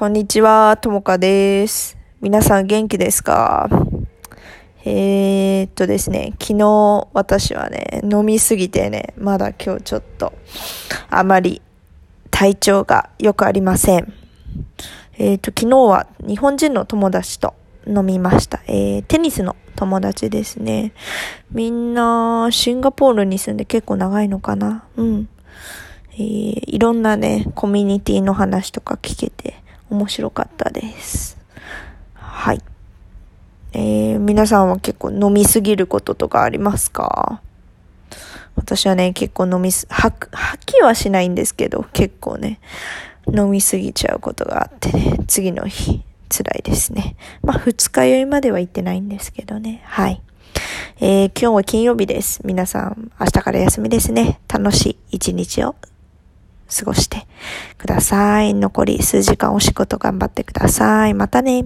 こんにちは、ともかです。皆さん元気ですか？えー、っとですね、昨日私はね、飲みすぎてね、まだ今日ちょっとあまり体調が良くありません。えー、っと、昨日は日本人の友達と飲みました。えー、テニスの友達ですね。みんなシンガポールに住んで結構長いのかな？うん。えーいろんなね、コミュニティの話とか聞けて面白かったです。はい。えー皆さんは結構飲みすぎることとかありますか？私はね、結構飲みす、吐く、吐きはしないんですけど、結構ね、飲みすぎちゃうことがあってね、次の日、辛いですね。まあ、二日酔いまでは行ってないんですけどね。はい。えー今日は金曜日です。皆さん、明日から休みですね。楽しい一日を過ごしてください。残り数時間お仕事頑張ってください。またね。